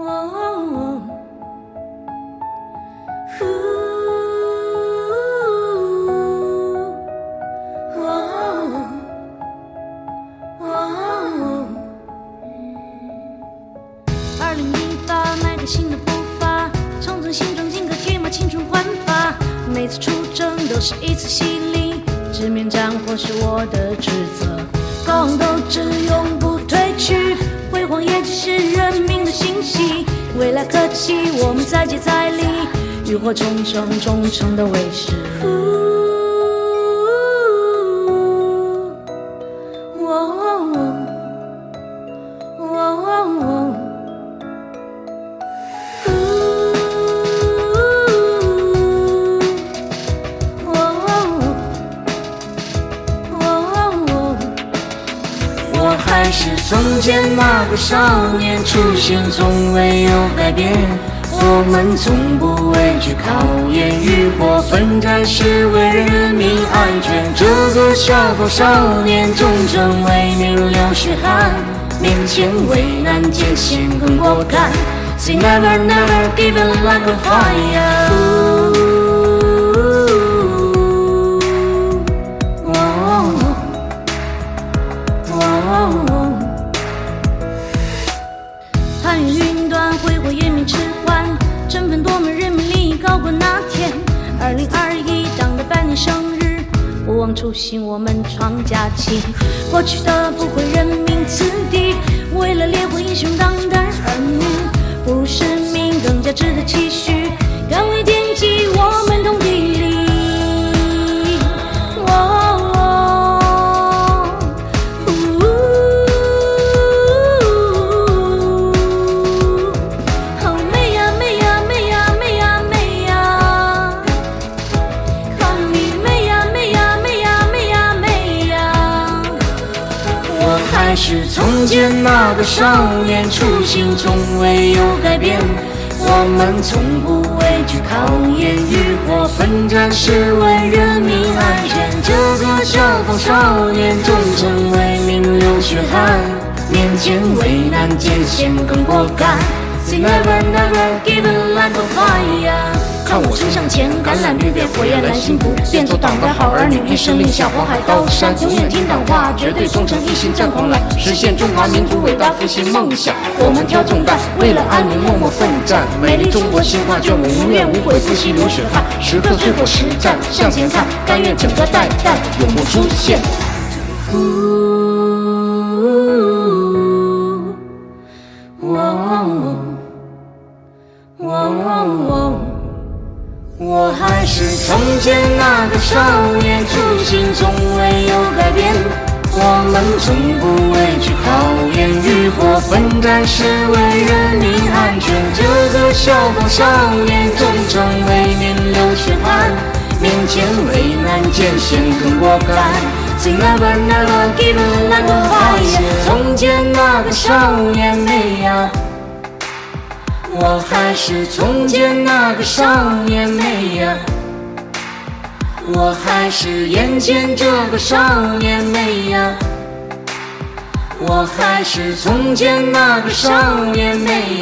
哦哦哦，2018迈开新的步伐，重整行装，紧跟天马青春焕发，每次出征都是一次洗礼，直面战火是我的职责，狂斗志永不褪去，辉煌也只是人民的信条。未来可期，我们再接再厉，浴火重生，忠诚的卫士。还是从前那个少年，初心从未有改变。我们从不畏惧考验，浴火奋战是为人民安全。这个消防少年，忠诚为民流血汗，面前危难艰险更果敢。Say never never give up like a fire。挥霍也没迟缓，振奋夺门，人民利益高过那天。二零二一，党的百年生日，不忘初心，我们创佳绩。过去的不会人民此地，为了烈火英雄当的儿女，不是命，更加值得期是从前那个少年，初心从未有改变。我们从不畏惧考验，浴火奋战是为人民安全。这个消防少年，忠诚为民流血汗，面前危难艰险更果敢。Say never never give it like a fire。看我冲向前，橄榄绿变火焰，蓝心不变，做党的好儿女，一生立下黄海高山，永远听党话，绝对忠诚，一心战狂澜，实现中华民族伟大复兴梦想。我们挑重担，为了安宁默默奋战，美丽中国新画卷，我无怨无悔，不惜流血汗，时刻最后实战，向前看，甘愿整个代代永不出现。是从前那个少年，初心从未有改变。我们从不畏惧考验，浴火奋战是为人民安全。这个消防少年，忠诚为民流血汗，面前危难艰险更果敢。Never never give it like a fire。从前那个少年美呀。我还是从前那个少年美呀，我还是眼前这个少年美呀，我还是从前那个少年美呀。